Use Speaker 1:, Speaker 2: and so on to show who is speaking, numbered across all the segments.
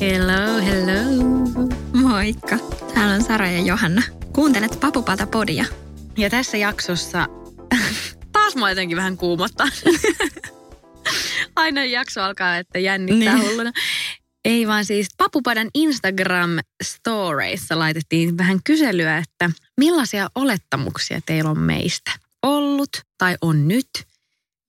Speaker 1: Hello, hello. Moikka. Täällä on Sara ja Johanna. Kuuntelet Papupata podia.
Speaker 2: Ja tässä jaksossa taas mua jotenkin vähän kuumottaa. Aina jakso alkaa, että jännittää
Speaker 1: Niin.
Speaker 2: hulluna. Ei vaan siis Papupadan Instagram-storeissa laitettiin vähän kyselyä, että millaisia olettamuksia teillä on meistä ollut tai on nyt?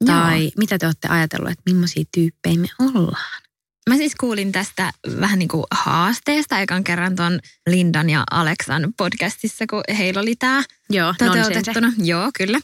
Speaker 2: Tai mitä te olette ajatellut, että millaisia tyyppejä me ollaan?
Speaker 1: Mä siis kuulin tästä vähän niin kuin haasteesta ekan kerran ton Lindan ja Aleksan podcastissa, kun heillä oli tämä
Speaker 2: Joo,
Speaker 1: toteutettuna. Joo, kyllä.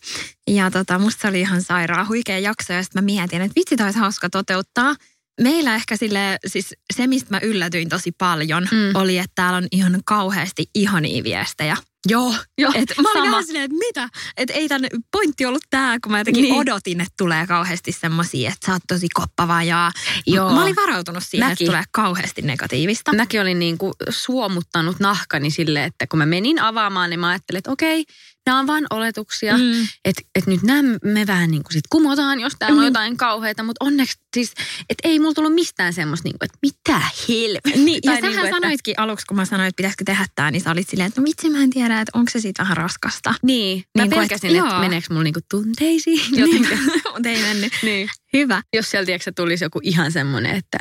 Speaker 1: Ja tota, musta se oli ihan sairaan huikea jakso ja sitten mä mietin, että vitsi, toi olisi hauska toteuttaa. Meillä ehkä sille, siis se, mistä mä yllätyin tosi paljon,
Speaker 2: Mm.
Speaker 1: oli, että täällä on ihan kauheasti ihania viestejä.
Speaker 2: Joo, joo.
Speaker 1: Et mä olin
Speaker 2: sama.
Speaker 1: silleen, että mitä? Että ei tämän pointti ollut tämä, kun mä jotenkin
Speaker 2: Niin.
Speaker 1: odotin, että tulee kauheasti semmosia, että sä oot tosi koppava ja
Speaker 2: Joo.
Speaker 1: mä olin varautunut siihen,
Speaker 2: Mäkin.
Speaker 1: että tulee kauheasti negatiivista.
Speaker 2: Mäkin olin niin kuin suomuttanut nahkani sille, että kun mä menin avaamaan, niin mä ajattelin, että okei, nämä on vain oletuksia. Mm. Että et nyt nämä me vähän niin kuin sit kumotaan, jos täällä on
Speaker 1: Mm.
Speaker 2: jotain kauheita. Mutta onneksi siis, että ei mulla tullut mistään semmoista, niin kuin, että mitä helvettiä.
Speaker 1: Niin, ja sähän
Speaker 2: niinku, että-
Speaker 1: sanoitkin aluksi, kun mä sanoin, että pitäisikö tehdä tämä, niin sä olit silleen, että no vitsi, mä en tiedä, että onko se siitä vähän raskasta.
Speaker 2: Niin, mä
Speaker 1: Niin kuin,
Speaker 2: pelkäsin,
Speaker 1: että-
Speaker 2: että
Speaker 1: joo.
Speaker 2: meneekö mulla niinku tunteisiin
Speaker 1: Niin,
Speaker 2: jotenkin.
Speaker 1: mutta ei mennyt.
Speaker 2: niin.
Speaker 1: Hyvä.
Speaker 2: Jos sieltä tiedätkö, tulisi joku ihan semmoinen, että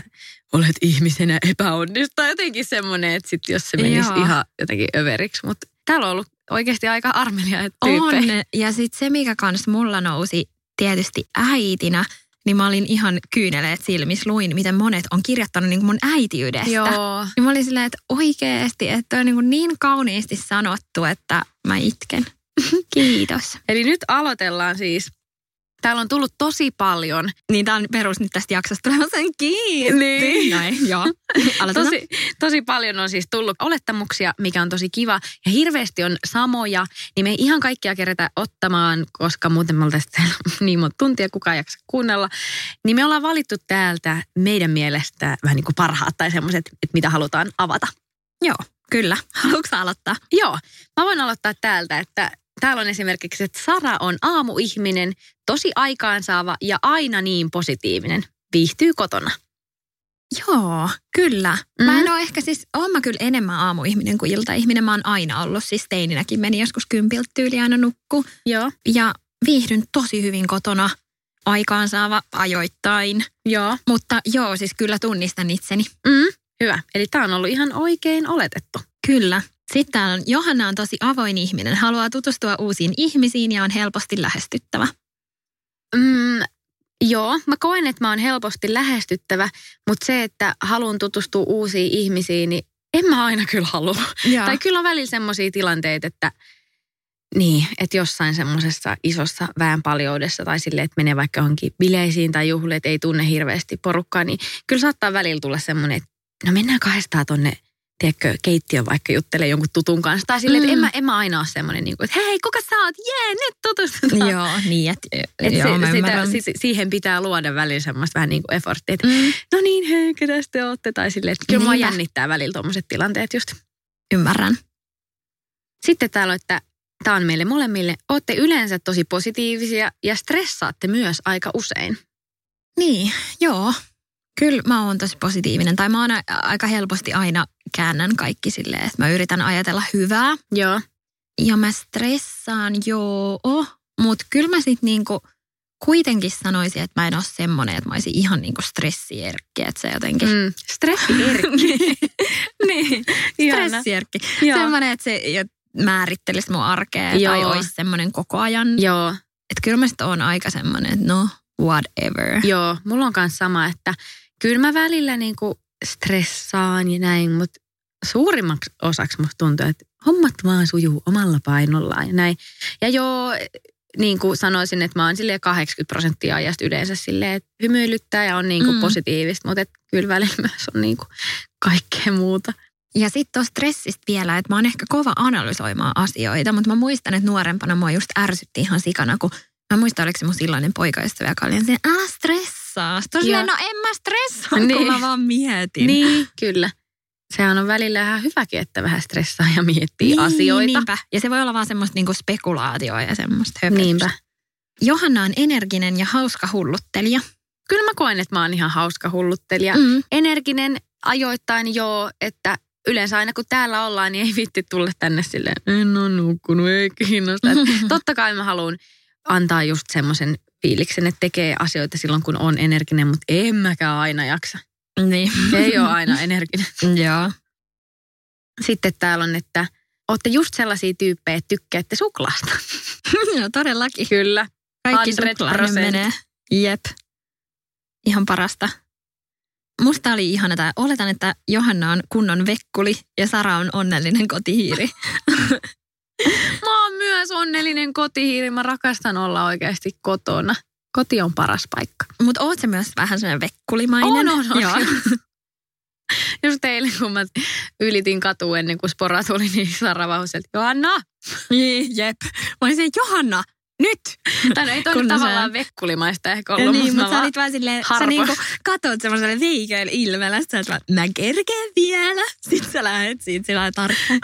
Speaker 2: olet ihmisenä epäonnistunut. Jotenkin semmoinen, että sit jos se menisi
Speaker 1: Joo.
Speaker 2: ihan jotenkin överiksi. Mutta täällä on ollut oikeasti aika armelia tyyppejä.
Speaker 1: On. Ja sitten se, mikä kans mulla nousi tietysti äitinä, niin mä olin ihan kyyneleet silmissä, luin, miten monet on kirjoittanut niin kuin mun äitiydestä.
Speaker 2: Joo.
Speaker 1: Niin mä olin silleen, että oikeesti, että on niin, niin kauniisti sanottu, että mä itken. Kiitos.
Speaker 2: Eli nyt aloitellaan siis. Täällä on tullut tosi paljon.
Speaker 1: Niin tää on perus nyt tästä jaksosta sen kiinni.
Speaker 2: Niin.
Speaker 1: Näin, joo.
Speaker 2: Tosi, tosi paljon on siis tullut olettamuksia, mikä on tosi kiva. Ja hirveästi on samoja, niin me ei ihan kaikkia kerätä ottamaan, koska muuten me oltaisiin niin monta tuntia, kukaan ei jaksa kuunnella. Niin me ollaan valittu täältä meidän mielestä vähän niin kuin parhaat tai semmoiset, että mitä halutaan avata.
Speaker 1: Joo, kyllä. Haluatko aloittaa?
Speaker 2: Joo, mä voin aloittaa täältä, että täällä on esimerkiksi, että Sara on aamuihminen, tosi aikaansaava ja aina niin positiivinen. Viihtyy kotona.
Speaker 1: Joo, kyllä. Mm.
Speaker 2: Mhm.
Speaker 1: Mä en ole ehkä siis, oon mä kyllä enemmän aamuihminen kuin iltaihminen. Mä oon aina ollut, siis teininäkin meni joskus kympiltä tyyli aina nukku.
Speaker 2: Joo.
Speaker 1: Ja viihdyn tosi hyvin kotona, aikaansaava ajoittain.
Speaker 2: Joo.
Speaker 1: Mutta joo, siis kyllä tunnistan itseni.
Speaker 2: Mm, hyvä. Eli tämä on ollut ihan oikein oletettu.
Speaker 1: Kyllä. Sitten täällä on, Johanna on tosi avoin ihminen, haluaa tutustua uusiin ihmisiin ja on helposti lähestyttävä.
Speaker 2: Mm, joo, mä koen, että mä oon helposti lähestyttävä, mutta se, että haluan tutustua uusiin ihmisiin, niin en mä aina kyllä halua.
Speaker 1: Joo.
Speaker 2: Tai kyllä on välillä semmoisia tilanteita, että niin, että jossain semmoisessa isossa väenpaljoudessa tai sille, että menee vaikka johonkin bileisiin tai juhliin, että ei tunne hirveästi porukkaa, niin kyllä saattaa välillä tulla semmoinen, että no mennään kahdestaan tonne tiedätkö, keittiön vaikka juttelee jonkun tutun kanssa. Tai silleen, että en
Speaker 1: Mm.
Speaker 2: mä, en mä aina ole semmoinen, niin kuin, että hei, kuka sä oot? Jee, nyt tutustutaan.
Speaker 1: Joo, niin, että
Speaker 2: Et
Speaker 1: joo,
Speaker 2: se,
Speaker 1: mä
Speaker 2: sitä, si, siihen pitää luoda välillä semmoista vähän niin kuin efforttia, että
Speaker 1: Mm,
Speaker 2: no niin, hei, ketä te ootte? Tai silleen, että kyllä mua jännittää välillä tuommoiset tilanteet just.
Speaker 1: ymmärrän.
Speaker 2: Sitten täällä on, että tämä on meille molemmille. Ootte yleensä tosi positiivisia ja stressaatte myös aika usein.
Speaker 1: Niin, joo. Kyllä mä oon tosi positiivinen. Tai mä oon aika helposti aina käännän kaikki silleen, että mä yritän ajatella hyvää.
Speaker 2: Joo.
Speaker 1: Ja mä stressaan, joo. Mutta kyllä mä sit niinku kuitenkin sanoisin, että mä en ole semmonen, että mä olisin ihan niinku stressierkki. Että se jotenkin...
Speaker 2: Mm. Stressierkki.
Speaker 1: niin,
Speaker 2: Ihana.
Speaker 1: stressierkki. Semmoinen, että se määrittelisi mun arkea
Speaker 2: Joo.
Speaker 1: tai olisi semmoinen koko ajan.
Speaker 2: Joo,
Speaker 1: Että kyllä mä sit oon aika semmoinen, että no, whatever.
Speaker 2: joo. Mulla on myös sama, että kyllä mä välillä niinku stressaan ja näin, mutta suurimmaksi osaksi musta tuntuu, että hommat vaan sujuu omalla painollaan ja näin. Ja joo, niin kuin sanoisin, että mä oon silleen 80 prosenttia ajasta yleensä silleen, että hymyilyttää ja on niin kuin
Speaker 1: Mm.
Speaker 2: positiivista, mutta et kyllä välillä myös on niin kuin kaikkea muuta.
Speaker 1: Ja sitten tuosta stressistä vielä, että mä oon ehkä kova analysoimaan asioita, mutta mä muistan, että nuorempana mua just ärsytti ihan sikana, kun mä muistan, oliko se mun silloinen poikaystävä, joka oli sen, älä stressaa. Silleen, no en mä stressaa,
Speaker 2: Niin.
Speaker 1: kun mä vaan mietin.
Speaker 2: Niin, kyllä. Sehän on välillä ihan hyväkin, että vähän stressaa ja miettii
Speaker 1: Niin,
Speaker 2: asioita.
Speaker 1: Niinpä. Ja se voi olla vaan semmoista niinku spekulaatioa ja semmoista höpötystä.
Speaker 2: Niinpä.
Speaker 1: Johanna on energinen ja hauska hulluttelija.
Speaker 2: Kyllä mä koen, että mä oon ihan hauska hulluttelija.
Speaker 1: Mm.
Speaker 2: Energinen ajoittain joo, että yleensä aina kun täällä ollaan, niin ei vitti tulla tänne silleen, en ole nukkunut, ei kiinnosta. Et totta kai mä haluan antaa just semmoisen fiiliksen, että tekee asioita silloin, kun on energinen, mutta en mäkään aina jaksa.
Speaker 1: Niin.
Speaker 2: Ei ole aina energinen.
Speaker 1: Joo.
Speaker 2: Sitten täällä on, että olette just sellaisia tyyppejä, että tykkäätte suklaasta.
Speaker 1: no todellakin.
Speaker 2: Kyllä.
Speaker 1: Kaikki
Speaker 2: 100%.
Speaker 1: suklainen menee. Jep. Ihan parasta. Musta oli ihana tämä. Oletan, että Johanna on kunnon vekkuli ja Sara on onnellinen kotihiiri.
Speaker 2: Mä oon myös onnellinen kotihiiri. Mä rakastan olla oikeasti kotona. Koti on paras paikka.
Speaker 1: Mutta oot sä myös vähän sellainen vekkulimainen?
Speaker 2: On, on, on.
Speaker 1: Joo.
Speaker 2: Just eilen, kun mä ylitin katua ennen kuin spora tuli, niin Sara vahusi, että Johanna!
Speaker 1: Niin, Jep. Mä olisin, Johanna, nyt!
Speaker 2: Tai no ei toi
Speaker 1: Kun
Speaker 2: nyt
Speaker 1: sä-
Speaker 2: tavallaan vekkulimaista ehkä
Speaker 1: Ja
Speaker 2: ollut,
Speaker 1: niin,
Speaker 2: mutta
Speaker 1: sä olit vaan silleen, sä
Speaker 2: harvoin.
Speaker 1: niinku katot semmoiselle veikeillä ilmeellä, sä oot vaan, mä kerkeen vielä. Sitten sä lähet siitä sillä tarkkaan.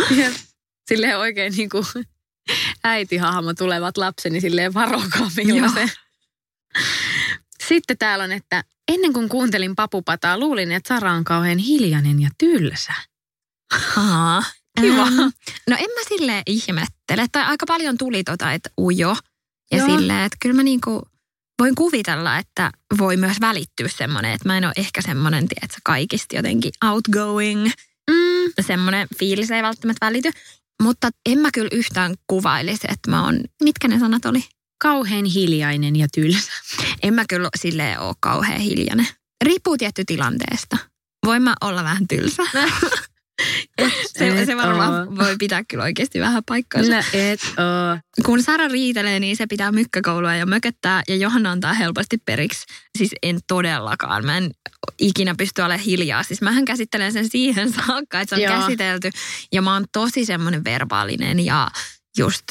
Speaker 2: Silleen oikein niin kuin äitihahmo tulevat lapseni silleen varokaa millaisen. Sitten täällä on, että ennen kuin kuuntelin papupataa, luulin, että Sara on kauhean hiljainen ja tylsä.
Speaker 1: Aa.
Speaker 2: Kiva.
Speaker 1: Ähm, no en mä silleen ihmettele. Tai aika paljon tuli tota, että ujo. Ja
Speaker 2: Joo.
Speaker 1: silleen, että kyllä mä niinku voin kuvitella, että voi myös välittyä semmoinen, että mä en ole ehkä semmoinen, tiedätkö, kaikista jotenkin outgoing.
Speaker 2: Mm.
Speaker 1: Semmoinen fiilis ei välttämättä välity. Mutta en mä kyllä yhtään kuvailisi, että mä oon, mitkä ne sanat oli?
Speaker 2: Kauhean hiljainen ja tylsä.
Speaker 1: En mä kyllä silleen ole kauhean hiljainen. Riippuu tietty tilanteesta. Voin mä olla vähän tylsä. se, se varmaan
Speaker 2: oo.
Speaker 1: voi pitää kyllä oikeasti vähän paikkaansa.
Speaker 2: No et oo.
Speaker 1: Kun Sara riitelee, niin se pitää mykkäkoulua ja mököttää ja Johanna antaa helposti periksi. Siis en todellakaan. Mä en ikinä pysty olemaan hiljaa. Siis mähän käsittelen sen siihen saakka, että se on
Speaker 2: Joo.
Speaker 1: käsitelty. Ja mä oon tosi semmoinen verbaalinen ja just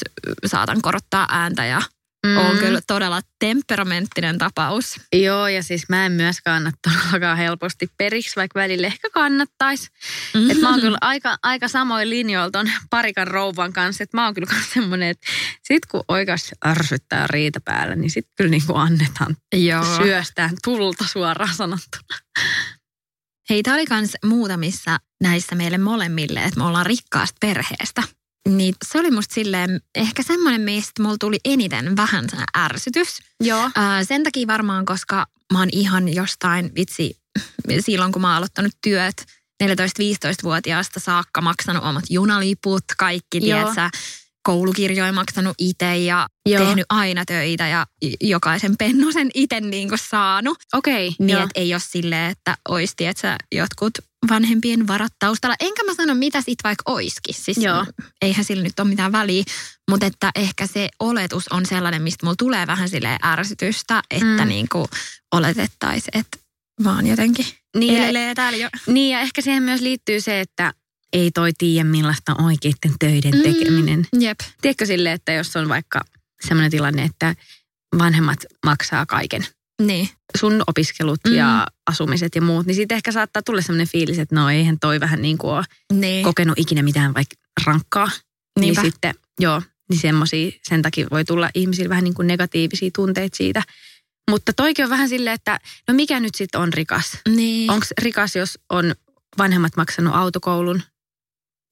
Speaker 1: saatan korottaa ääntä ja mm. on kyllä todella temperamenttinen tapaus.
Speaker 2: Joo, ja siis mä en myöskään anna todellakaan helposti periksi, vaikka välillä ehkä kannattaisi. Mm-hmm. Et mä oon kyllä aika, aika samoin linjoilla ton parikan rouvan kanssa, että mä oon kyllä kans semmonen, että sit kun oikeasti ärsyttää riita päällä, niin sit kyllä niinku annetaan
Speaker 1: Joo.
Speaker 2: syöstään tulta suoraan sanottuna.
Speaker 1: Hei, tää oli kans muutamissa näissä meille molemmille, että me ollaan rikkaasta perheestä. Niin se oli musta silleen ehkä semmoinen, mistä mulla tuli eniten vähän ärsytys.
Speaker 2: Joo.
Speaker 1: Ää, sen takia varmaan, koska mä oon ihan jostain vitsi, silloin kun mä oon aloittanut työt 14-15-vuotiaasta saakka maksanut omat junaliput, kaikki,
Speaker 2: Joo.
Speaker 1: tiedätkö, koulukirjoja maksanut itse ja
Speaker 2: Joo.
Speaker 1: Tehnyt aina töitä ja jokaisen pennosen itse niin saanut.
Speaker 2: Okei, okay,
Speaker 1: Niin, että ei ole silleen, että olisi, tiedätkö, jotkut vanhempien varat taustalla. Enkä mä sano, mitä sit vaikka oiskin. Siis
Speaker 2: Joo.
Speaker 1: eihän sillä nyt ole mitään väliä. Mutta että ehkä se oletus on sellainen, mistä mulla tulee vähän silleen ärsytystä, että
Speaker 2: Mm.
Speaker 1: mm. niinku oletettaisiin, että vaan jotenkin
Speaker 2: Niin, ja-
Speaker 1: elelee täällä jo.
Speaker 2: Niin ja ehkä siihen myös liittyy se, että ei toi tiedä millaista on oikeiden töiden
Speaker 1: Mm.
Speaker 2: tekeminen.
Speaker 1: Jep.
Speaker 2: Tiedätkö sille, että jos on vaikka sellainen tilanne, että vanhemmat maksaa kaiken,
Speaker 1: Niin.
Speaker 2: sun opiskelut
Speaker 1: Mm.
Speaker 2: ja asumiset ja muut, niin siitä ehkä saattaa tulla sellainen fiilis, että no eihän toi vähän niin kuin ole
Speaker 1: Niin.
Speaker 2: kokenut ikinä mitään vaikka rankkaa.
Speaker 1: Niinpä.
Speaker 2: Niin sitten, joo, niin semmosia, sen takia voi tulla ihmisillä vähän niin kuin negatiivisia tunteita siitä. Mutta toikin on vähän silleen, että no mikä nyt sitten on rikas?
Speaker 1: niin.
Speaker 2: Onko rikas, jos on vanhemmat maksanut autokoulun?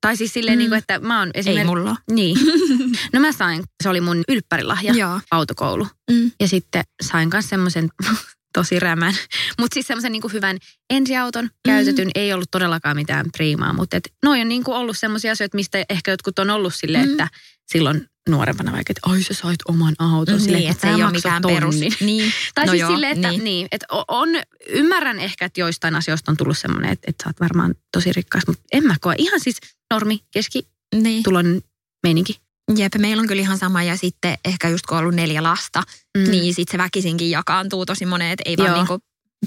Speaker 2: Tai siis silleen,
Speaker 1: Mm.
Speaker 2: niin kuin, että mä oon
Speaker 1: Ei
Speaker 2: esimerkiksi...
Speaker 1: mulla. ole.
Speaker 2: Niin. No mä sain, se oli mun ylppärilahja,
Speaker 1: Joo.
Speaker 2: autokoulu.
Speaker 1: Mm.
Speaker 2: Ja sitten sain myös semmoisen tosi rämän, mutta siis semmoisen niin hyvän ensiauton käytetyn.
Speaker 1: Mm.
Speaker 2: Ei ollut todellakaan mitään priimaa, mutta et, noi on niin kuin ollut semmoisia asioita, mistä ehkä jotkut on ollut silleen,
Speaker 1: Mm.
Speaker 2: että silloin nuorempana vaikka, että ai sä sait oman auton. silleen,
Speaker 1: Niin, että se ei ole mikään perus.
Speaker 2: tonnin.
Speaker 1: Niin.
Speaker 2: Tai
Speaker 1: No
Speaker 2: siis
Speaker 1: joo,
Speaker 2: silleen, että, niin.
Speaker 1: niin.
Speaker 2: Että on, ymmärrän ehkä, että joistain asioista on tullut semmoinen, että, että sä oot varmaan tosi rikkaas, mutta en mä koe. Ihan siis normi, keski,
Speaker 1: Niin.
Speaker 2: tulon meininki.
Speaker 1: Jep, meillä on kyllä ihan sama ja sitten ehkä just kun on ollut neljä lasta, mm. niin sitten se väkisinkin jakaantuu tosi monet, että ei vaan niinku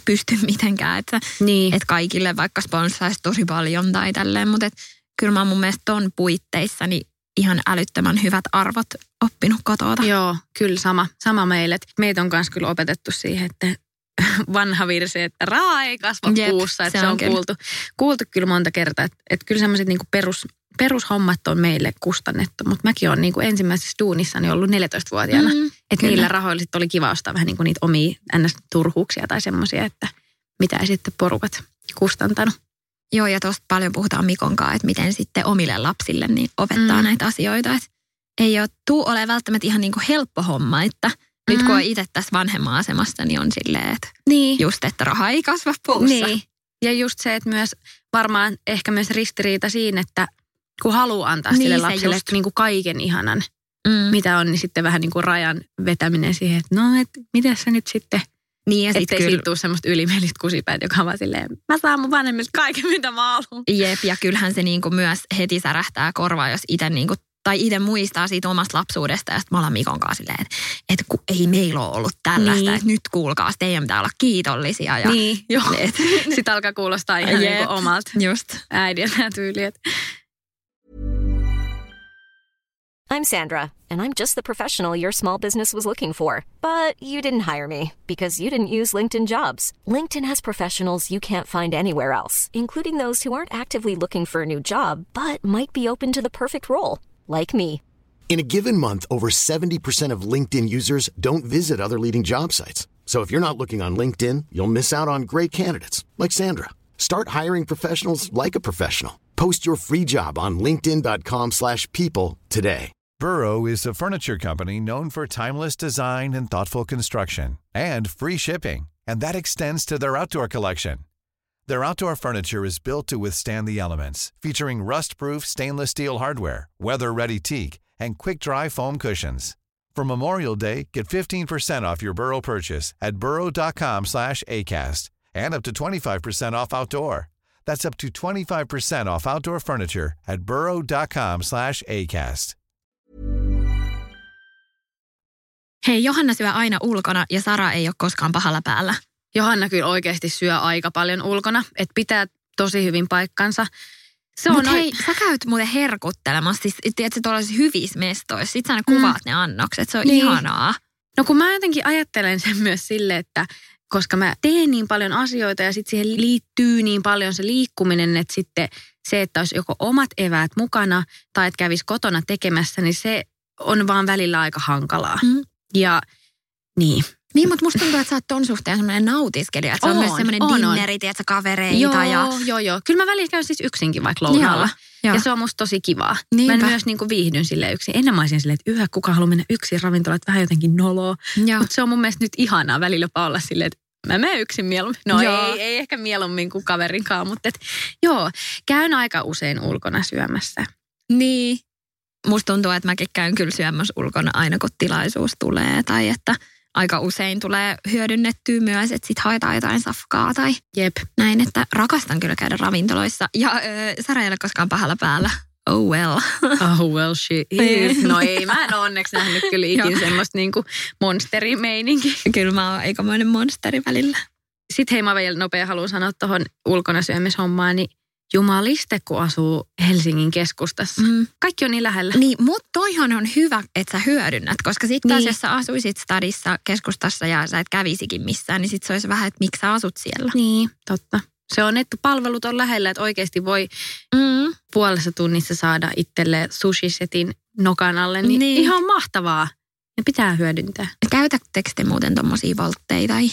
Speaker 1: pysty mitenkään, että
Speaker 2: Niin.
Speaker 1: et kaikille vaikka sponssaisi tosi paljon tai tälleen, mutta et, kyllä mä oon mun mielestä ton puitteissa niin ihan älyttömän hyvät arvot oppinut kotota.
Speaker 2: Joo, kyllä sama, sama meille. Meitä on myös kyllä opetettu siihen, että vanha virsi, että raha ei kasva
Speaker 1: Jep,
Speaker 2: puussa. Että
Speaker 1: se
Speaker 2: se,
Speaker 1: on kyllä.
Speaker 2: kuultu, kuultu kyllä monta kertaa. Että et kyllä semmoiset niinku perus, perushommat on meille kustannettu. Mutta mäkin olen niinku ensimmäisessä duunissani ollut 14-vuotiaana.
Speaker 1: Mm,
Speaker 2: Mm, että niillä rahoilla sit oli kiva ostaa vähän niinku niitä omia ns-turhuuksia tai semmoisia, että mitä ei sitten porukat kustantanut.
Speaker 1: Joo, ja tuosta paljon puhutaan Mikon kanssa, että miten sitten omille lapsille niin opettaa
Speaker 2: Mm.
Speaker 1: näitä asioita. Että ei ole, tuu ole välttämättä ihan niin kuin helppo homma, että nyt kun
Speaker 2: Mm.
Speaker 1: on itse tässä vanhemman asemasta, niin on silleen, että
Speaker 2: Niin.
Speaker 1: just, että raha ei kasva puussa.
Speaker 2: Niin. Ja just se, että myös varmaan ehkä myös ristiriita siinä, että kun haluaa antaa
Speaker 1: Niin,
Speaker 2: sille
Speaker 1: se
Speaker 2: lapselle
Speaker 1: just.
Speaker 2: niin kuin kaiken ihanan,
Speaker 1: Mm.
Speaker 2: mitä on, niin sitten vähän niin kuin rajan vetäminen siihen, että no, että miten sä nyt sitten,
Speaker 1: Niin, ja
Speaker 2: ettei
Speaker 1: sitten
Speaker 2: kyllä... siitä tule semmoista ylimielistä kusipäät, joka on vaan silleen, mä saan mun vanhemmilta kaiken, mitä mä haluan.
Speaker 1: jep, ja kyllähän se niin kuin myös heti särähtää korvaa, jos itse niin kuin, tai itse muistaa siitä omasta lapsuudesta, ja sitten mä ollaan Mikon kanssa silleen, että, kun ei meillä ole ollut tällaista,
Speaker 2: Niin.
Speaker 1: että nyt kuulkaa, teidän pitää olla kiitollisia. Ja,
Speaker 2: niin, joo.
Speaker 1: Et,
Speaker 2: Sitten alkaa kuulostaa ihan
Speaker 1: Jep.
Speaker 2: niin kuin omalta
Speaker 1: just.
Speaker 2: äidiltä ja tyyli, että
Speaker 3: I'm Sandra, and I'm just the professional your small business was looking for. But you didn't hire me because you didn't use LinkedIn jobs. LinkedIn has professionals you can't find anywhere else, including those who aren't actively looking for a new job but might be open to the perfect role, like me.
Speaker 4: In a given month, over 70% of LinkedIn users don't visit other leading job sites. So if you're not looking on LinkedIn, you'll miss out on great candidates like Sandra. Start hiring professionals like a professional. Post your free job on linkedin.com/people slash people today.
Speaker 5: Burrow is a furniture company known for timeless design and thoughtful construction and free shipping, and that extends to their outdoor collection. Their outdoor furniture is built to withstand the elements, featuring rust-proof stainless steel hardware, weather-ready teak, and quick-dry foam cushions. For Memorial Day, get 15% off your Burrow purchase at burrow.com/acast and up to 25% off outdoor. That's up to 25% off outdoor furniture at burrow.com/acast.
Speaker 1: Hei, Johanna syö aina ulkona ja Sara ei ole koskaan pahalla päällä.
Speaker 2: Johanna kyllä oikeasti syö aika paljon ulkona, että pitää tosi hyvin paikkansa. Se on
Speaker 1: hei, sä käyt muuten herkuttelemassa, siis tiedätkö, tuollaisissa hyvissä mestoissa. Sit sä aina kuvaat ne annokset, se on
Speaker 2: Niin.
Speaker 1: ihanaa.
Speaker 2: No kun mä jotenkin ajattelen sen myös sille, että koska mä teen niin paljon asioita ja sitten siihen liittyy niin paljon se liikkuminen, että sitten se, että olisi joko omat eväät mukana tai että kävisi kotona tekemässä, niin se on vaan välillä aika hankalaa.
Speaker 1: Mm.
Speaker 2: Ja niin.
Speaker 1: Niin, mutta musta tuntuu, että sä oot ton suhteen semmoinen nautiskelija. Että se on,
Speaker 2: On,
Speaker 1: myös semmoinen
Speaker 2: on, on.
Speaker 1: dinneri, tiedätkö, kavereita.
Speaker 2: Joo,
Speaker 1: ja...
Speaker 2: joo, joo. Kyllä mä välillä käyn siis yksinkin vaikka lounaalla.
Speaker 1: Joo.
Speaker 2: Ja se on musta tosi kivaa.
Speaker 1: Niinpä.
Speaker 2: Mä myös niin kuin viihdyn sille yksin. Ennen mä olisin silleen, että yhä kuka haluaa mennä yksin ravintolaan, että vähän jotenkin noloa. Mutta se on mun mielestä nyt ihanaa välillä jopa olla silleen, että mä menen yksin mieluummin. No
Speaker 1: Joo.
Speaker 2: ei, ei ehkä mieluummin kuin kaverinkaan, mutta et, joo, käyn aika usein ulkona syömässä.
Speaker 1: Niin. Musta tuntuu, että mäkin käyn kyllä syömässä ulkona aina, kun tilaisuus tulee. Tai että aika usein tulee hyödynnettyä myös, että sit haetaan jotain safkaa tai
Speaker 2: Jep.
Speaker 1: näin. Että rakastan kyllä käydä ravintoloissa. Ja öö, Sara ei ole koskaan pahalla päällä. Oh well.
Speaker 2: Oh well she is. No ei, mä en ole onneksi nähnyt kyllä ikin
Speaker 1: Joo.
Speaker 2: semmoista niinku monsterimeininkiä.
Speaker 1: kyllä mä oon aikamoinen monsteri välillä.
Speaker 2: Sitten hei mä vielä nopea haluan sanoa tuohon ulkona syömishommaan, niin jumaliste, kun asuu Helsingin keskustassa.
Speaker 1: Mm.
Speaker 2: Kaikki on niin lähellä.
Speaker 1: Niin, mutta toihan on hyvä, että sä hyödynnät, koska sitten taas
Speaker 2: Niin.
Speaker 1: jos sä asuisit stadissa keskustassa ja sä et kävisikin missään, niin sitten se olisi vähän, että miksi sä asut siellä.
Speaker 2: Niin, totta. Se on, että palvelut on lähellä, että oikeasti voi
Speaker 1: Mm.
Speaker 2: puolessa tunnissa saada itselle sushisetin nokan alle, niin,
Speaker 1: Niin.
Speaker 2: ihan mahtavaa. Ne pitää hyödyntää.
Speaker 1: Käytättekö te muuten tommosia voltteja tai?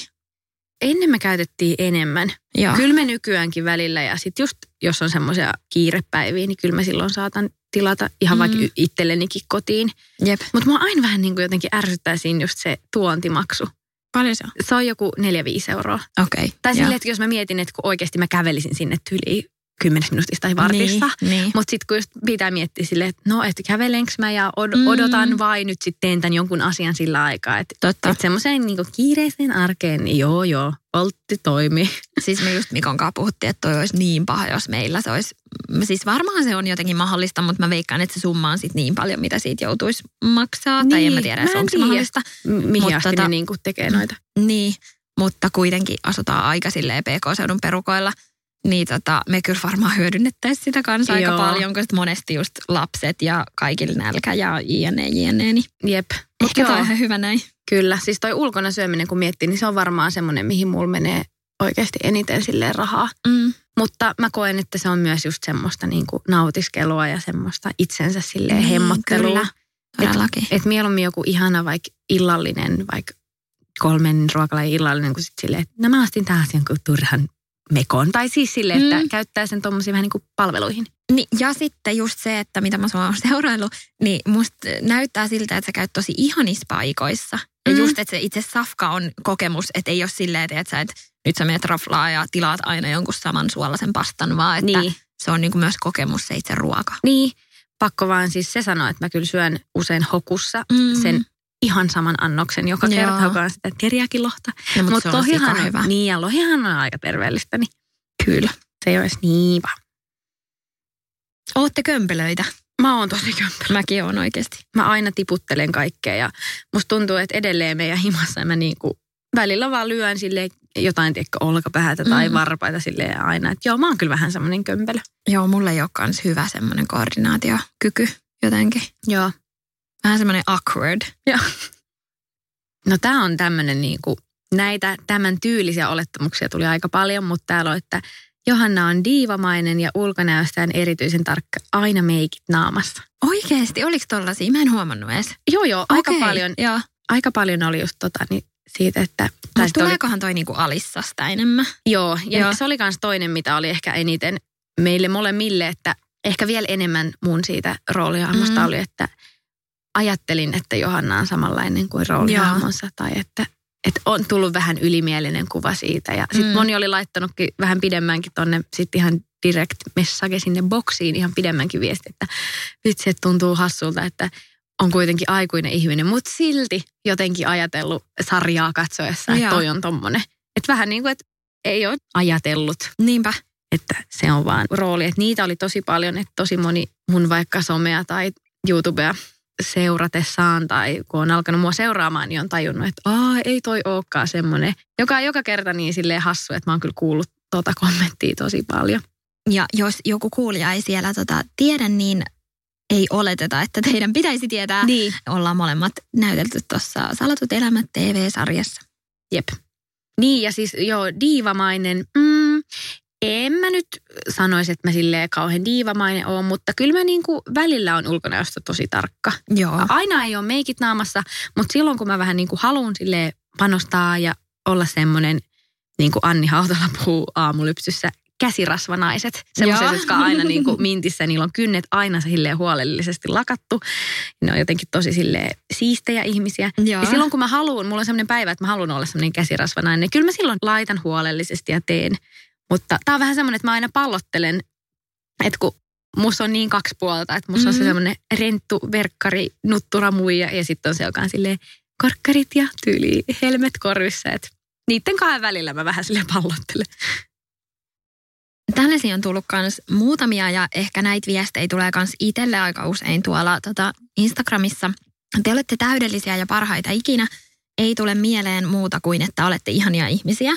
Speaker 2: Ennen me käytettiin enemmän.
Speaker 1: Joo.
Speaker 2: Kyllä me nykyäänkin välillä ja sitten just jos on semmoisia kiirepäiviä, niin kyllä mä silloin saatan tilata ihan
Speaker 1: Mm.
Speaker 2: vaikka itsellenikin kotiin.
Speaker 1: Jep.
Speaker 2: Mutta mua aina vähän niin kuin jotenkin ärsyttää siinä just se tuontimaksu.
Speaker 1: Paljon se on?
Speaker 2: Se on joku 4-5 euroa.
Speaker 1: Okei.
Speaker 2: Tai
Speaker 1: joo.
Speaker 2: silleen, että jos mä mietin, että kun oikeasti mä kävelisin sinne tyliin kymmenessä minuutissa tai vartissa.
Speaker 1: Niin, niin.
Speaker 2: Mutta sitten kun just pitää miettiä silleen, että no, että kävelenkö mä ja od-
Speaker 1: Mm.
Speaker 2: odotan vai nyt sitten teen tämän jonkun asian sillä aikaa. Että
Speaker 1: Totta.
Speaker 2: et semmoiseen niinku kiireiseen arkeen, niin joo joo, voltti toimii.
Speaker 1: Siis me just Mikon kanssa puhuttiin, että toi olisi niin paha, jos meillä se olisi. Siis varmaan se on jotenkin mahdollista, mutta mä veikkaan, että se summa on sit niin paljon, mitä siitä joutuisi maksaa. tai en mä tiedä,
Speaker 2: mä en
Speaker 1: onko se mahdollista.
Speaker 2: Mihin
Speaker 1: Mutta
Speaker 2: asti
Speaker 1: tota-
Speaker 2: ne niinku tekee noita.
Speaker 1: Niin, mutta kuitenkin asutaan aika silleen PK-seudun perukoilla. Niin tota, me kyllä varmaan hyödynnettäisiin sitä kanssa aika
Speaker 2: Joo.
Speaker 1: paljon, koska monesti just lapset ja kaikille nälkä ja jne, jne. Niin
Speaker 2: Jep. Joo.
Speaker 1: toi on ihan hyvä näin.
Speaker 2: Kyllä, siis toi ulkona syöminen kun miettii, niin se on varmaan semmoinen, mihin mulla menee oikeasti eniten silleen rahaa.
Speaker 1: Mm.
Speaker 2: Mutta mä koen, että se on myös just semmoista niin kuin nautiskelua ja semmoista itsensä silleen
Speaker 1: Niin,
Speaker 2: hemmottelua.
Speaker 1: kyllä. Todellakin.
Speaker 2: Että mieluummin joku ihana vaikka illallinen, vaikka kolmen ruokalajin illallinen, kun sitten silleen, että no mä astin taas jonkun turhan mekon. Tai siis silleen, että
Speaker 1: Mm.
Speaker 2: käyttää sen tommosia vähän niin kuin palveluihin.
Speaker 1: Niin, ja sitten just se, että mitä mä sua oon seuraillut, niin musta näyttää siltä, että sä käyt tosi ihanissa paikoissa. Ja
Speaker 2: Mm.
Speaker 1: just, että se itse safka on kokemus, että ei ole silleen, että sä et, nyt sä menet raflaa ja tilaat aina jonkun saman suolaisen pastan, vaan että
Speaker 2: Niin.
Speaker 1: se on niinku myös kokemus se itse ruoka.
Speaker 2: Niin, pakko vaan siis se sanoa, että mä kyllä syön usein hokussa
Speaker 1: Mm.
Speaker 2: sen ihan saman annoksen joka
Speaker 1: Joo.
Speaker 2: kerta, joka on sitä teriakilohta.
Speaker 1: No, mutta on
Speaker 2: lohihan
Speaker 1: sika hyvä.
Speaker 2: Niin, ja lohihan on aika terveellistä, niin
Speaker 1: Kyllä.
Speaker 2: se ei ole edes niin paha.
Speaker 1: Ootte kömpelöitä.
Speaker 2: Mä oon tosi kömpelö.
Speaker 1: Mäkin oon oikeasti.
Speaker 2: Mä aina tiputtelen kaikkea ja musta tuntuu, että edelleen meidän himassa mä niinku välillä vaan lyön sille jotain, tiedätkö, olkapäätä tai
Speaker 1: Mm.
Speaker 2: varpaita silleen aina. Että joo, mä oon kyllä vähän semmoinen kömpelö.
Speaker 1: Joo, mulla ei ole kans hyvä semmoinen koordinaatiokyky jotenkin.
Speaker 2: Joo.
Speaker 1: Vähän semmoinen awkward.
Speaker 2: No tää on tämmönen niinku, näitä tämän tyylisiä olettamuksia tuli aika paljon, mutta täällä on, että Johanna on diivamainen ja ulkonäöstään erityisen tarkka, aina meikit naamassa.
Speaker 1: Oikeesti, oliko tollasia? Mä en huomannut edes.
Speaker 2: Joo, joo, aika paljon,
Speaker 1: Joo.
Speaker 2: aika paljon oli just tota, niin siitä, että...
Speaker 1: Mutta
Speaker 2: sitten oli-
Speaker 1: tuleekohan toi niinku alissasta enemmän?
Speaker 2: Joo, ja
Speaker 1: Joo.
Speaker 2: Se oli myös toinen, mitä oli ehkä eniten meille molemmille, että ehkä vielä enemmän mun siitä roolihahmosta
Speaker 1: Mm.
Speaker 2: oli, että ajattelin, että Johanna on samanlainen kuin roolihahmonsa tai että, että on tullut vähän ylimielinen kuva siitä. Ja sitten
Speaker 1: Mm.
Speaker 2: moni oli laittanutkin vähän pidemmänkin tonne sitten ihan direct message sinne boksiin ihan pidemmänkin viesti, että vitsi, että tuntuu hassulta, että on kuitenkin aikuinen ihminen, mutta silti jotenkin ajatellut sarjaa katsoessa, että
Speaker 1: Joo.
Speaker 2: toi on tommonen. Että vähän niin kuin, että ei ole ajatellut,
Speaker 1: Niinpä.
Speaker 2: että se on vaan rooli. Että niitä oli tosi paljon, että tosi moni mun vaikka somea tai YouTubea seuratessaan tai kun on alkanut mua seuraamaan, niin on tajunnut, että Aa, ei toi olekaan semmoinen. Joka, joka kerta niin silleen hassu, että mä oon kyllä kuullut tota kommenttia tosi paljon.
Speaker 1: Ja jos joku kuulija ei siellä tota tiedä, niin ei oleteta, että teidän pitäisi tietää.
Speaker 2: Niin.
Speaker 1: Ollaan molemmat näytelty tuossa Salatut elämät TV-sarjassa.
Speaker 2: Jep. Niin ja siis joo, diivamainen. Mm, en mä nyt sanoisi, että mä silleen kauhean diivamainen oon, mutta kyllä mä niinku välillä on ulkonäöstä tosi tarkka.
Speaker 1: Joo.
Speaker 2: Aina ei ole meikit naamassa, mutta silloin kun mä vähän niin kuin haluan sille panostaa ja olla semmoinen, niin kuin Anni Hautala puhuu aamulypsyssä, käsirasvanaiset. Semmoiset, jotka on aina niin kuin mintissä, niillä on kynnet aina silleen huolellisesti lakattu. Ne on jotenkin tosi silleen siistejä ihmisiä.
Speaker 1: Joo.
Speaker 2: Ja silloin kun mä haluan, mulla on semmoinen päivä, että mä haluan olla semmoinen käsirasvanainen, niin kyllä mä silloin laitan huolellisesti ja teen. Mutta tää on vähän semmoinen, että mä aina pallottelen, että kun musta on niin kaksi puolta, että musta mm-hmm. on se
Speaker 1: Mhm.
Speaker 2: semmoinen renttu, verkkari, nuttura muija ja sitten on se, joka on silleen korkkarit ja tyyli helmet korvissa. Että niiden kahden välillä mä vähän sille pallottelen.
Speaker 1: Tällaisia on tullut myös muutamia ja ehkä näitä viestejä tulee myös itselle aika usein tuolla tota Instagramissa. Te olette täydellisiä ja parhaita ikinä. Ei tule mieleen muuta kuin, että olette ihania ihmisiä.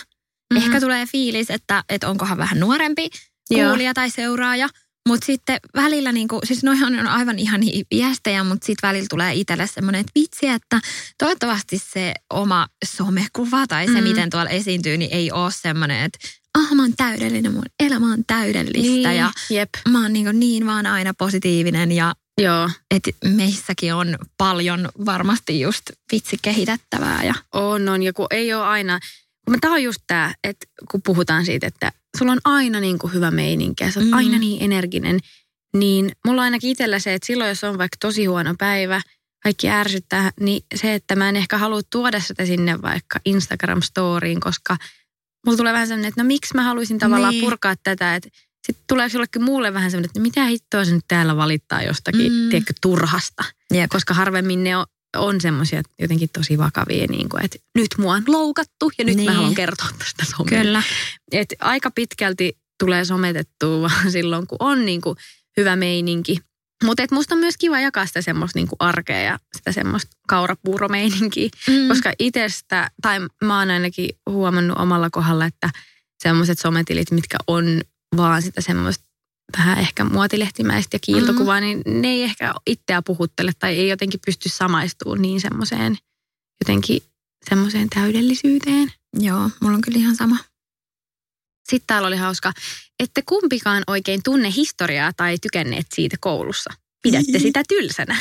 Speaker 1: Mm-hmm. Ehkä tulee fiilis, että, että onkohan vähän nuorempi
Speaker 2: Joo.
Speaker 1: kuulija tai seuraaja. Mutta sitten välillä, niinku, siis noihan on aivan ihania viestejä, mutta sitten välillä tulee itselle semmoinen, että vitsi, että toivottavasti se oma somekuva tai se,
Speaker 2: Mm.
Speaker 1: miten tuolla esiintyy, niin ei ole semmoinen, että ah, mä oon täydellinen, mun elämä on täydellistä ja
Speaker 2: Jep.
Speaker 1: mä oon niin, niin vaan aina positiivinen ja
Speaker 2: Joo.
Speaker 1: että meissäkin on paljon varmasti just vitsi kehitettävää ja
Speaker 2: On, on. Ja kun ei ole aina, tämä on just tämä, että kun puhutaan siitä, että sulla on aina niin kuin hyvä meininki ja sä oot
Speaker 1: Mm.
Speaker 2: aina niin energinen, niin mulla on ainakin itsellä se, että silloin jos on vaikka tosi huono päivä, kaikki ärsyttää, niin se, että mä en ehkä halua tuoda sitä sinne vaikka Instagram-storiin, koska mulla tulee vähän sellainen, että no miksi mä haluaisin tavallaan
Speaker 1: Niin.
Speaker 2: purkaa tätä, että sitten tulee jollekin muulle vähän semmoinen, että mitä hittoa se nyt täällä valittaa jostakin,
Speaker 1: Mm.
Speaker 2: mm. tiedätkö, turhasta.
Speaker 1: Jep.
Speaker 2: Koska harvemmin ne on, on semmoisia jotenkin tosi vakavia, niin kuin, että nyt mua on loukattu ja nyt niin. mä haluan kertoa tästä somelle.
Speaker 1: Kyllä.
Speaker 2: Et aika pitkälti tulee sometettua vaan silloin, kun on niin kuin hyvä meininki. Mutta musta on myös kiva jakaa sitä semmoista niin arkea ja sitä semmoista kaurapuuromeininkiä.
Speaker 1: Mm.
Speaker 2: Koska itsestä, tai mä oon ainakin huomannut omalla kohdalla, että semmoiset sometilit, mitkä on vaan sitä semmoista vähän ehkä muotilehtimäistä ja kiiltokuvaa, mm-hmm. niin ne ei ehkä itseä puhuttele tai ei jotenkin pysty samaistumaan niin semmoiseen jotenkin semmoiseen täydellisyyteen.
Speaker 1: Joo, mulla on kyllä ihan sama.
Speaker 2: Sitten täällä oli hauska, että kumpikaan oikein tunne historiaa tai tykänneet siitä koulussa. Pidätte sitä tylsänä.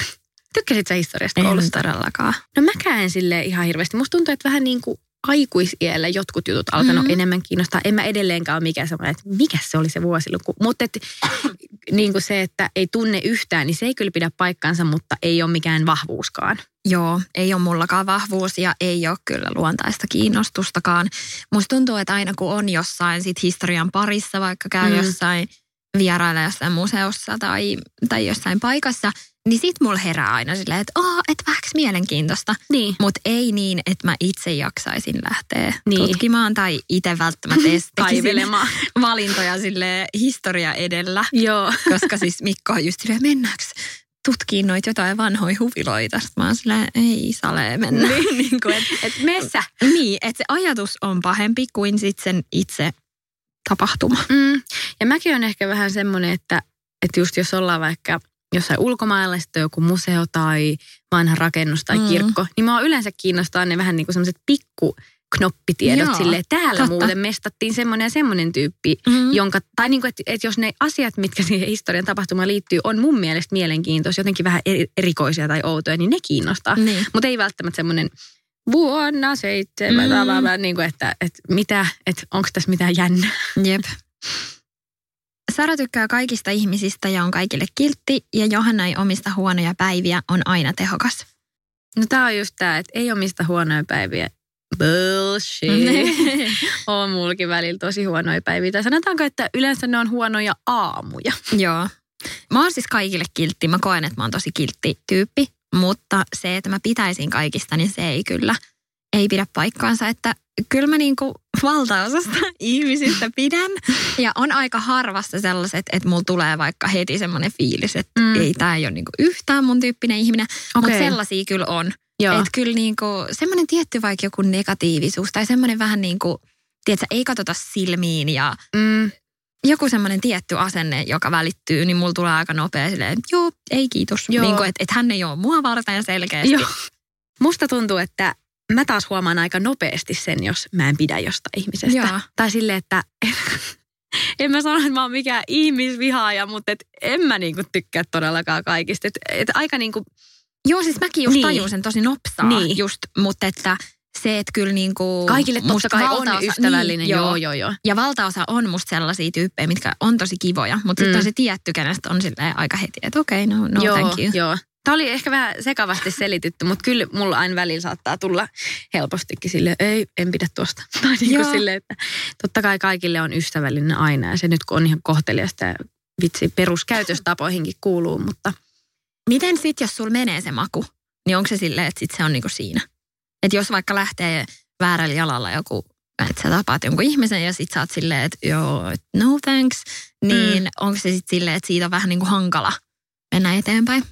Speaker 2: Tykkäsit sä historiasta
Speaker 1: En
Speaker 2: koulussa?
Speaker 1: todellakaan.
Speaker 2: No mäkään en sille ihan hirveästi. Musta tuntuu, että vähän niin kuin aikuisiellä jotkut jutut alkanut
Speaker 1: Mhm.
Speaker 2: mm. enemmän kiinnostaa. En mä edelleenkaan ole mikään semmoinen, että mikä se oli se vuosiluku. Mutta et, niin kuin se, että ei tunne yhtään, niin se ei kyllä pidä paikkansa, mutta ei ole mikään vahvuuskaan.
Speaker 1: Joo, ei ole mullakaan vahvuus ja ei ole kyllä luontaista kiinnostustakaan. Musta tuntuu, että aina kun on jossain sit historian parissa, vaikka käy
Speaker 2: mm.
Speaker 1: jossain vierailla jossain museossa tai, tai jossain paikassa, niin sit mulla herää aina silleen, että oh, et vähäks mielenkiintoista.
Speaker 2: Niin.
Speaker 1: Mutta ei niin, että mä itse jaksaisin lähteä
Speaker 2: Niin.
Speaker 1: tutkimaan tai itse välttämättä edes
Speaker 2: Kaivelemaan.
Speaker 1: valintoja sille historia edellä.
Speaker 2: Joo.
Speaker 1: Koska siis Mikko on just silleen, mennäänkö tutkiin noita jotain vanhoja huviloita. Sitten mä oon silleen, ei sale mennä. Niin, niin, kuin, et,
Speaker 2: Et messä.
Speaker 1: niin, että se ajatus on pahempi kuin sit sen itse tapahtuma.
Speaker 2: Mm. Ja mäkin on ehkä vähän semmoinen, että, että just jos ollaan vaikka jossain ulkomailla, sitten joku museo tai vanha rakennus tai
Speaker 1: Mm.
Speaker 2: kirkko, niin mä oon yleensä kiinnostaa ne vähän niin kuin semmoiset pikku knoppitiedot
Speaker 1: Joo,
Speaker 2: silleen, täällä
Speaker 1: totta.
Speaker 2: muuten mestattiin semmoinen ja semmoinen tyyppi,
Speaker 1: Mm.
Speaker 2: jonka, tai niin kuin, että, että jos ne asiat, mitkä siihen historian tapahtumaan liittyy, on mun mielestä mielenkiintoisia, jotenkin vähän eri- erikoisia tai outoja, niin ne kiinnostaa.
Speaker 1: Niin.
Speaker 2: Mutta ei välttämättä semmoinen vuonna seitsemän,
Speaker 1: Mm.
Speaker 2: mm. niin kuin, että, että mitä, että onko tässä mitään jännää.
Speaker 1: Jep. Sara tykkää kaikista ihmisistä ja on kaikille kiltti ja Johanna ei omista huonoja päiviä, on aina tehokas.
Speaker 2: No tää on just tää, että ei ole mistä huonoja päiviä. Bullshit. on mullakin välillä tosi huonoja päiviä. Tai sanotaanko, että yleensä ne on huonoja aamuja.
Speaker 1: Joo. Mä oon siis kaikille kiltti. Mä koen, että mä oon tosi kiltti tyyppi. Mutta se, että mä pitäisin kaikista, niin se ei kyllä, ei pidä paikkaansa. Että kyllä mä niinku valtaosasta ihmisistä pidän. Ja on aika harvasta sellaiset, että mulla tulee vaikka heti semmoinen fiilis, että
Speaker 2: Mm.
Speaker 1: ei tää ei ole niinku yhtään mun tyyppinen ihminen. Mutta
Speaker 2: Okei.
Speaker 1: sellaisia kyllä on. Että kyllä niinku, semmoinen tietty vaikka joku negatiivisuus tai semmoinen vähän niin kuin, tiedätkö, ei katsota silmiin ja
Speaker 2: Mm,
Speaker 1: joku semmoinen tietty asenne, joka välittyy, niin mulla tulee aika nopea silleen, että joo, ei kiitos.
Speaker 2: Joo.
Speaker 1: Niin kuin, että, että hän ei ole mua varten selkeästi.
Speaker 2: joo. Musta tuntuu, että mä taas huomaan aika nopeasti sen, jos mä en pidä jostain ihmisestä.
Speaker 1: Joo.
Speaker 2: Tai silleen, että en mä sano, että mä oon mikään ihmisvihaaja, mutta et en mä niinku tykkää todellakaan kaikista. Et, et aika niinku,
Speaker 1: Joo, siis mäkin just
Speaker 2: Niin.
Speaker 1: tajun sen tosi nopsaa,
Speaker 2: Niin.
Speaker 1: just, mutta että se, että kyllä niin kuin
Speaker 2: kaikille totta kai on ystävällinen.
Speaker 1: Niin,
Speaker 2: joo, joo, joo.
Speaker 1: Ja valtaosa on musta sellaisia tyyppejä, mitkä on tosi kivoja, mutta sitten
Speaker 2: Mm.
Speaker 1: on se tietty, kenestä on silleen aika heti, että okei, okay, no, no
Speaker 2: joo,
Speaker 1: thank you.
Speaker 2: Joo. Tämä oli ehkä vähän sekavasti selitytty, mutta kyllä mulla aina välillä saattaa tulla helpostikin sille, ei, en pidä tuosta. Tai niin kuin sille, että totta kai kaikille on ystävällinen aina ja se nyt kun on ihan kohteliasta ja vitsi peruskäytöstapoihinkin kuuluu, mutta
Speaker 1: Miten sitten, jos sulla menee se maku, niin onko se silleen, että sit se on niinku siinä? Että jos vaikka lähtee väärällä jalalla joku, että sä tapaat jonkun ihmisen ja sit sä oot silleen, että joo, et no thanks, niin mm. onko se sitten silleen, että siitä on vähän niinku hankala mennä eteenpäin?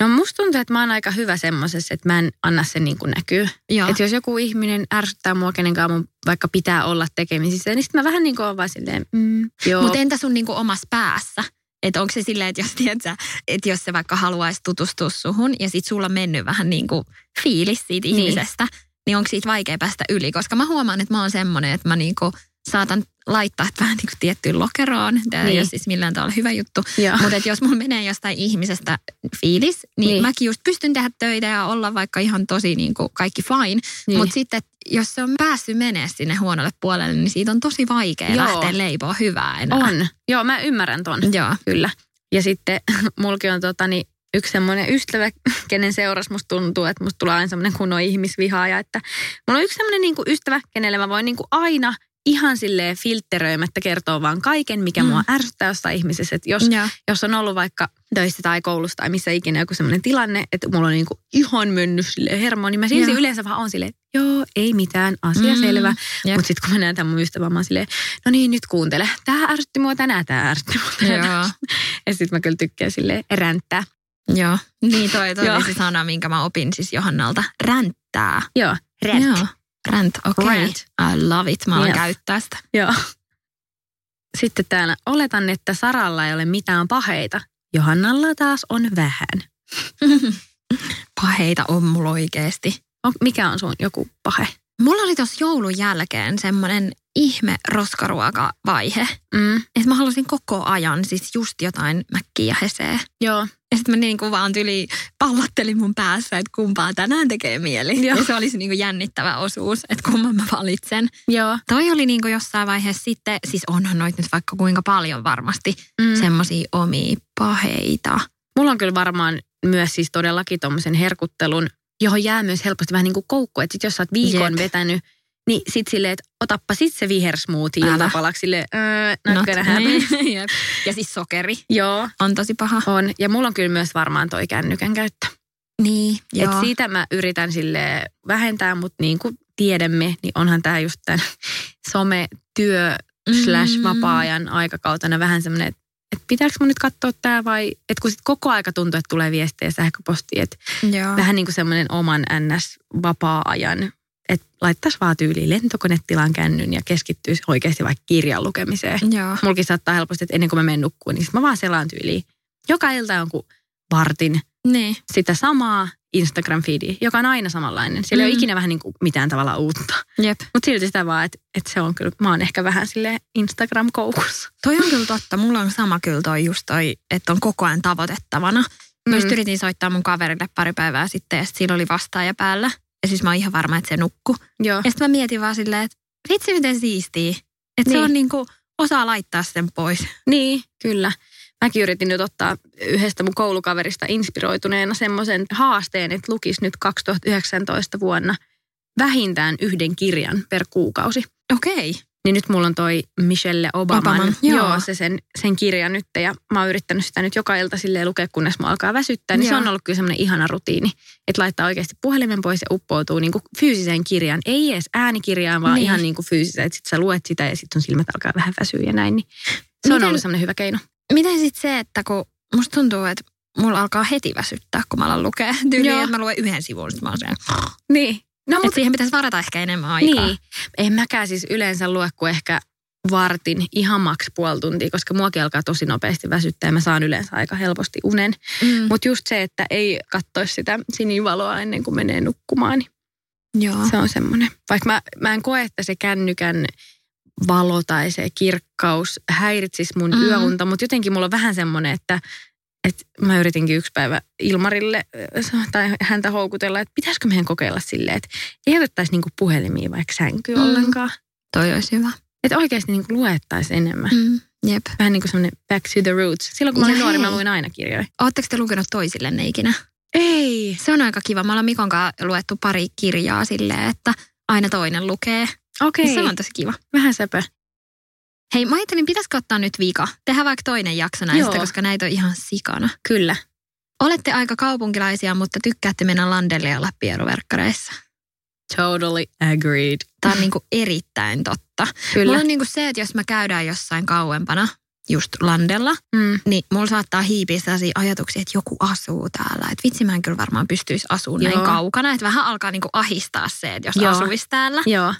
Speaker 2: no musta tuntuu, että mä oon aika hyvä semmoisessa, että mä en anna sen niin kuin näkyy. Että jos joku ihminen ärsyttää mua, kenen kanssa mun vaikka pitää olla tekemisissä, niin sitten mä vähän niin kuin oon vaan silleen, mm, joo.
Speaker 1: Mutta entä sun niinku omassa päässä? Että onko se silleen, että jos, tiedätkö, että jos se vaikka haluaisi tutustua suhun ja sit sulla on mennyt vähän niin kuin fiilis siitä
Speaker 2: Niin.
Speaker 1: ihmisestä, niin onko siitä vaikea päästä yli? Koska mä huomaan, että mä oon semmoinen, että mä niinku saatan laittaa vähän niin kuin tiettyyn lokeroon. Tämä ei
Speaker 2: Niin.
Speaker 1: ole siis millään tavalla hyvä juttu. Mutta jos mulla menee jostain ihmisestä fiilis, niin,
Speaker 2: Niin.
Speaker 1: mäkin just pystyn tehdä töitä ja olla vaikka ihan tosi niin kuin kaikki fine.
Speaker 2: Niin.
Speaker 1: Niin. Mutta sitten, jos se on päässyt menee sinne huonolle puolelle, niin siitä on tosi vaikea
Speaker 2: Joo.
Speaker 1: lähteä leipoa hyvää enää.
Speaker 2: On. Joo, mä ymmärrän ton.
Speaker 1: Joo.
Speaker 2: Kyllä. Ja sitten mulki on tota, niin, yksi semmoinen ystävä, kenen seuras musta tuntuu, että musta tulee aina semmoinen kunnon ihmisvihaaja. Että mulla on yksi semmoinen niin ystävä, kenelle mä voin niin kuin aina ihan silleen filtteröimättä kertoo vaan kaiken, mikä mm. mua ärsyttää jostain ihmisessä. Että jos,
Speaker 1: Joo.
Speaker 2: jos on ollut vaikka töissä tai koulussa tai missä ikinä joku sellainen tilanne, että mulla on niinku ihan mennyt sille hermo, niin mä silti
Speaker 1: Joo.
Speaker 2: yleensä vaan on silleen, joo, ei mitään, asia
Speaker 1: Mm.
Speaker 2: selvä.
Speaker 1: Jep.
Speaker 2: Mutta sitten kun mä näen tämän mun ystävän, mä oon silleen, no niin, nyt kuuntele. Tää ärsytti mua tänään, tää ärsytti mua tänään. Ja sitten mä kyllä tykkään silleen ränttää.
Speaker 1: Joo. Niin toi, toi oli se sana, minkä mä opin siis Johannalta. Ränttää.
Speaker 2: Joo, rant.
Speaker 1: Joo. Rant, okei. Okay.
Speaker 2: Rant.
Speaker 1: I love it. Mä alan
Speaker 2: Yes.
Speaker 1: käyttää sitä.
Speaker 2: Joo. Sitten täällä, oletan, että Saralla ei ole mitään paheita. Johannalla taas on vähän.
Speaker 1: Paheita on mulla oikeesti.
Speaker 2: On, mikä on sun joku pahe?
Speaker 1: Mulla oli tuossa joulun jälkeen semmoinen ihme roskaruokavaihe.
Speaker 2: Mm.
Speaker 1: Että mä halusin koko ajan siis just jotain mäkkiä ja heseä.
Speaker 2: Joo.
Speaker 1: Ja sitten mä niin kuin vaan tyli pallottelin mun päässä, että kumpaa tänään tekee mieli.
Speaker 2: Joo.
Speaker 1: Ja se olisi niin kuin jännittävä osuus, että kumman mä valitsen.
Speaker 2: Joo.
Speaker 1: Toi oli niin kuin jossain vaiheessa sitten, siis onhan noita nyt vaikka kuinka paljon varmasti,
Speaker 2: Mm.
Speaker 1: mm. semmoisia omia paheita.
Speaker 2: Mulla on kyllä varmaan myös siis todellakin tommosen herkuttelun, johon jää myös helposti vähän niin kuin koukku. Että sit jos sä oot viikon
Speaker 1: Jep.
Speaker 2: vetänyt, niin sit silleen, että otappa sit se vihersmoothie
Speaker 1: Älä.
Speaker 2: iltapalaksi silleen, öö, not
Speaker 1: Not- niin, jep. ja siis sokeri
Speaker 2: Joo,
Speaker 1: on tosi paha.
Speaker 2: on. Ja mulla on kyllä myös varmaan toi kännykän käyttö.
Speaker 1: Niin,
Speaker 2: Et
Speaker 1: joo.
Speaker 2: siitä mä yritän sille vähentää, mutta niin kuin tiedämme, niin onhan tämä just tämän some-työ slash
Speaker 1: Mm.
Speaker 2: vapaa-ajan aikakautena vähän semmoinen, että et pitääkö mun nyt katsoa tämä vai, että kun sit koko aika tuntuu, että tulee viestejä sähköpostiin, että vähän niin kuin semmoinen oman NS-vapaa-ajan, että laittaisi vaan tyyliin lentokonetilaan kännyn ja keskittyisi oikeasti vaikka kirjan lukemiseen.
Speaker 1: Joo.
Speaker 2: Mulkin saattaa helposti, että ennen kuin mä menen nukkuun, niin sit mä vaan selaan tyyliin joka ilta jonkun vartin
Speaker 1: Niin.
Speaker 2: sitä samaa Instagram-feediä, joka on aina samanlainen. Siellä mm. ei ole
Speaker 1: Mm.
Speaker 2: ikinä vähän niin kuin mitään tavalla uutta. Mutta silti sitä vaan, että, että se on kyllä, mä oon ehkä vähän sille Instagram-koukussa.
Speaker 1: Toi on kyllä totta. Mulla on sama kyllä toi just toi, että on koko ajan tavoitettavana. Mä just
Speaker 2: Mm.
Speaker 1: yritin soittaa mun kaverille pari päivää sitten ja sillä oli vastaaja päällä. Ja siis mä oon ihan varma, että se nukku.
Speaker 2: Joo.
Speaker 1: Ja sitten mä mietin vaan silleen, että vitsi miten siistiä. Että
Speaker 2: Niin.
Speaker 1: se on niinku, osaa laittaa sen pois.
Speaker 2: Niin, kyllä. Mäkin yritin nyt ottaa yhdestä mun koulukaverista inspiroituneena semmoisen haasteen, että lukisi nyt 2019 vuonna vähintään yhden kirjan per kuukausi.
Speaker 1: Okei.
Speaker 2: Niin nyt mulla on toi Michelle Obaman,
Speaker 1: Obaman,
Speaker 2: joo.
Speaker 1: joo.
Speaker 2: joo, se sen, sen kirja nyt. Ja mä oon yrittänyt sitä nyt joka ilta silleen lukea, kunnes mä alkaa väsyttää. Niin se
Speaker 1: Joo.
Speaker 2: on ollut kyllä semmoinen ihana rutiini, että laittaa oikeasti puhelimen pois ja uppoutuu niin kuin fyysiseen kirjaan. Ei edes äänikirjaan, vaan
Speaker 1: Niin.
Speaker 2: ihan niin kuin fyysiseen. Että sit sä luet sitä ja sitten sun silmät alkaa vähän väsyä ja näin. Niin se on
Speaker 1: Miten-
Speaker 2: ollut semmoinen hyvä keino.
Speaker 1: Miten sitten se, että kun musta tuntuu, että mulla alkaa heti väsyttää, kun mä alan lukea. Tyyliin, että mä luen yhden sivun, sitten mä oon silleen,
Speaker 2: Niin. No,
Speaker 1: että siihen pitäisi varata ehkä enemmän aikaa.
Speaker 2: Niin. En mäkään siis yleensä lue kuin ehkä vartin ihan maks puoli tuntia, koska muakin alkaa tosi nopeasti väsyttää ja mä saan yleensä aika helposti unen.
Speaker 1: Mm.
Speaker 2: Mutta just se, että ei katsoisi sitä sinivaloa ennen kuin menee nukkumaan, niin
Speaker 1: Joo.
Speaker 2: se on semmoinen. Vaikka mä, mä en koe, että se kännykän valo tai se kirkkaus häiritsisi mun
Speaker 1: mm.
Speaker 2: yöunta, mutta jotenkin mulla on vähän semmoinen, että että mä yritinkin yksi päivä Ilmarille äh, tai häntä houkutella, että pitäisikö meidän kokeilla silleen, että ei otettaisi niinku puhelimia vaikka sänkyyn
Speaker 1: Mm.
Speaker 2: ollenkaan.
Speaker 1: Toi olisi hyvä.
Speaker 2: Että oikeasti niinku luettaisiin enemmän. Mm.
Speaker 1: Jep.
Speaker 2: Vähän niin kuin semmoinen back to the roots. Silloin kun mä
Speaker 1: Ja
Speaker 2: olin nuori, mä
Speaker 1: hei.
Speaker 2: luin aina kirjoja.
Speaker 1: Oletteko te lukenut toisillenne ikinä?
Speaker 2: Ei.
Speaker 1: Se on aika kiva. Me ollaan Mikon kanssa luettu pari kirjaa silleen, että aina toinen lukee.
Speaker 2: Okei.
Speaker 1: Okay. Se on tosi kiva.
Speaker 2: Vähän sepä.
Speaker 1: Hei, mä ajattelin, pitäisikö ottaa nyt vika? Tehdään vaikka toinen jakso näistä,
Speaker 2: Joo.
Speaker 1: koska näitä on ihan sikana.
Speaker 2: Kyllä.
Speaker 1: Olette aika kaupunkilaisia, mutta tykkäätte mennä landelle ja olla pieruverkkareissa.
Speaker 2: Totally agreed.
Speaker 1: Tämä on niinku erittäin totta.
Speaker 2: Kyllä.
Speaker 1: Mulla on niinku se, että jos mä käydään jossain kauempana, just landella,
Speaker 2: Mm.
Speaker 1: niin mulla saattaa hiipiä sellaisia ajatuksia, että joku asuu täällä. Että vitsi, mä en kyllä varmaan pystyisi asumaan näin kaukana. Että vähän alkaa niinku ahistaa se, että jos
Speaker 2: Joo.
Speaker 1: asuisi täällä.
Speaker 2: Joo.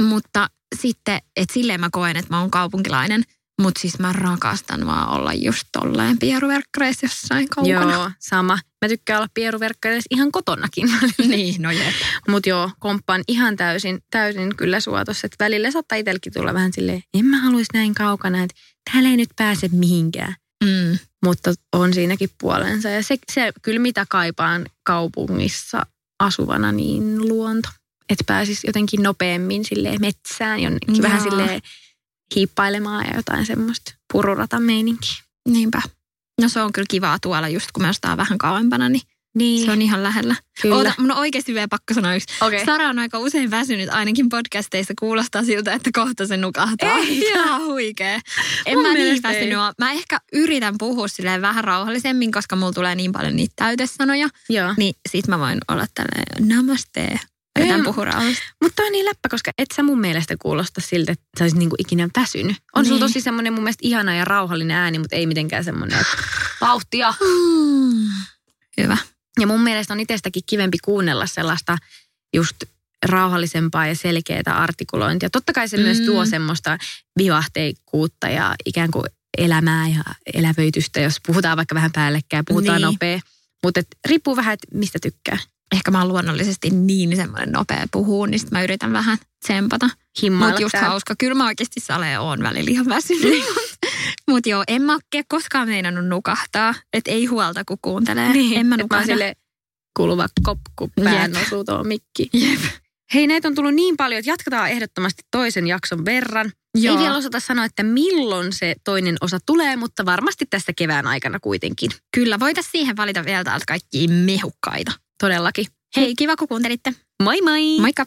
Speaker 1: Mutta sitten, että silleen mä koen, että mä oon kaupunkilainen. Mutta siis mä rakastan vaan olla just tolleen pieruverkkareissa jossain kaukana.
Speaker 2: Joo, sama. Mä tykkään olla pieruverkkareissa ihan kotonakin.
Speaker 1: niin, no jep.
Speaker 2: Mutta joo, komppaan ihan täysin, täysin kyllä suotos. Että välillä saattaa itsellekin tulla vähän silleen, en mä haluaisi näin kaukana, että täällä ei nyt pääse mihinkään.
Speaker 1: Mm.
Speaker 2: Mutta on siinäkin puolensa. Ja se, se kyllä mitä kaipaan kaupungissa asuvana, niin luonto. Että pääsisi jotenkin nopeammin silleen metsään, jonnekin
Speaker 1: Joo.
Speaker 2: vähän silleen hiippailemaan ja jotain semmoista pururata meininkiä.
Speaker 1: Niinpä. No se on kyllä kivaa tuolla just kun me ostaa vähän kauempana, niin
Speaker 2: Niin.
Speaker 1: Se on ihan lähellä.
Speaker 2: Kyllä.
Speaker 1: Oota, mun on oikeasti vielä pakko sanoa yksi.
Speaker 2: Okei.
Speaker 1: Sara on aika usein väsynyt, ainakin podcasteissa kuulostaa siltä, että kohta se nukahtaa.
Speaker 2: Eikä.
Speaker 1: Ihan huikea. En
Speaker 2: Mun
Speaker 1: mä niin
Speaker 2: ei.
Speaker 1: väsynyt ole. Mä ehkä yritän puhua silleen vähän rauhallisemmin, koska mulla tulee niin paljon niitä täytesanoja.
Speaker 2: Joo.
Speaker 1: Niin sit mä voin olla tälleen namaste. Yritän
Speaker 2: Em,
Speaker 1: puhua.
Speaker 2: Mutta on niin läppä, koska et sä mun mielestä kuulosta siltä, että sä olisit niinku ikinä väsynyt. On niin. sulla tosi semmoinen mun mielestä ihana ja rauhallinen ääni, mutta ei mitenkään semmoinen, että vauhtia.
Speaker 1: Mm. Hyvä.
Speaker 2: Ja mun mielestä on itsestäkin kivempi kuunnella sellaista just rauhallisempaa ja selkeää artikulointia. Totta kai se mm. myös
Speaker 1: Mm.
Speaker 2: tuo semmoista vivahteikkuutta ja ikään kuin elämää ja elävöitystä, jos puhutaan vaikka vähän päällekkäin, puhutaan
Speaker 1: Niin.
Speaker 2: nopea. Mutta riippuu vähän, että mistä tykkää.
Speaker 1: Ehkä mä oon luonnollisesti niin semmoinen nopea puhuu, niin sit mä yritän vähän tsempata.
Speaker 2: Himmailla
Speaker 1: Mutta just
Speaker 2: täällä.
Speaker 1: hauska. Kyllä mä oikeasti sale oon välillä ihan väsynyt. Mutta joo, en mä ole koskaan meinannut nukahtaa. Että ei huolta, kun kuuntelee.
Speaker 2: Niin,
Speaker 1: en mä
Speaker 2: että mä
Speaker 1: nukahda.
Speaker 2: sille kuuluva kop, kun pään
Speaker 1: Jep.
Speaker 2: osuu tuo mikki.
Speaker 1: Jep.
Speaker 2: Hei, näitä on tullut niin paljon, että jatketaan ehdottomasti toisen jakson verran.
Speaker 1: Joo.
Speaker 2: Ei vielä osata sanoa, että milloin se toinen osa tulee, mutta varmasti tässä kevään aikana kuitenkin.
Speaker 1: Kyllä, voitais siihen valita vielä täältä kaikki mehukkaita.
Speaker 2: Todellakin.
Speaker 1: Hei, kiva kun kuuntelitte.
Speaker 2: Moi moi!
Speaker 1: Moikka!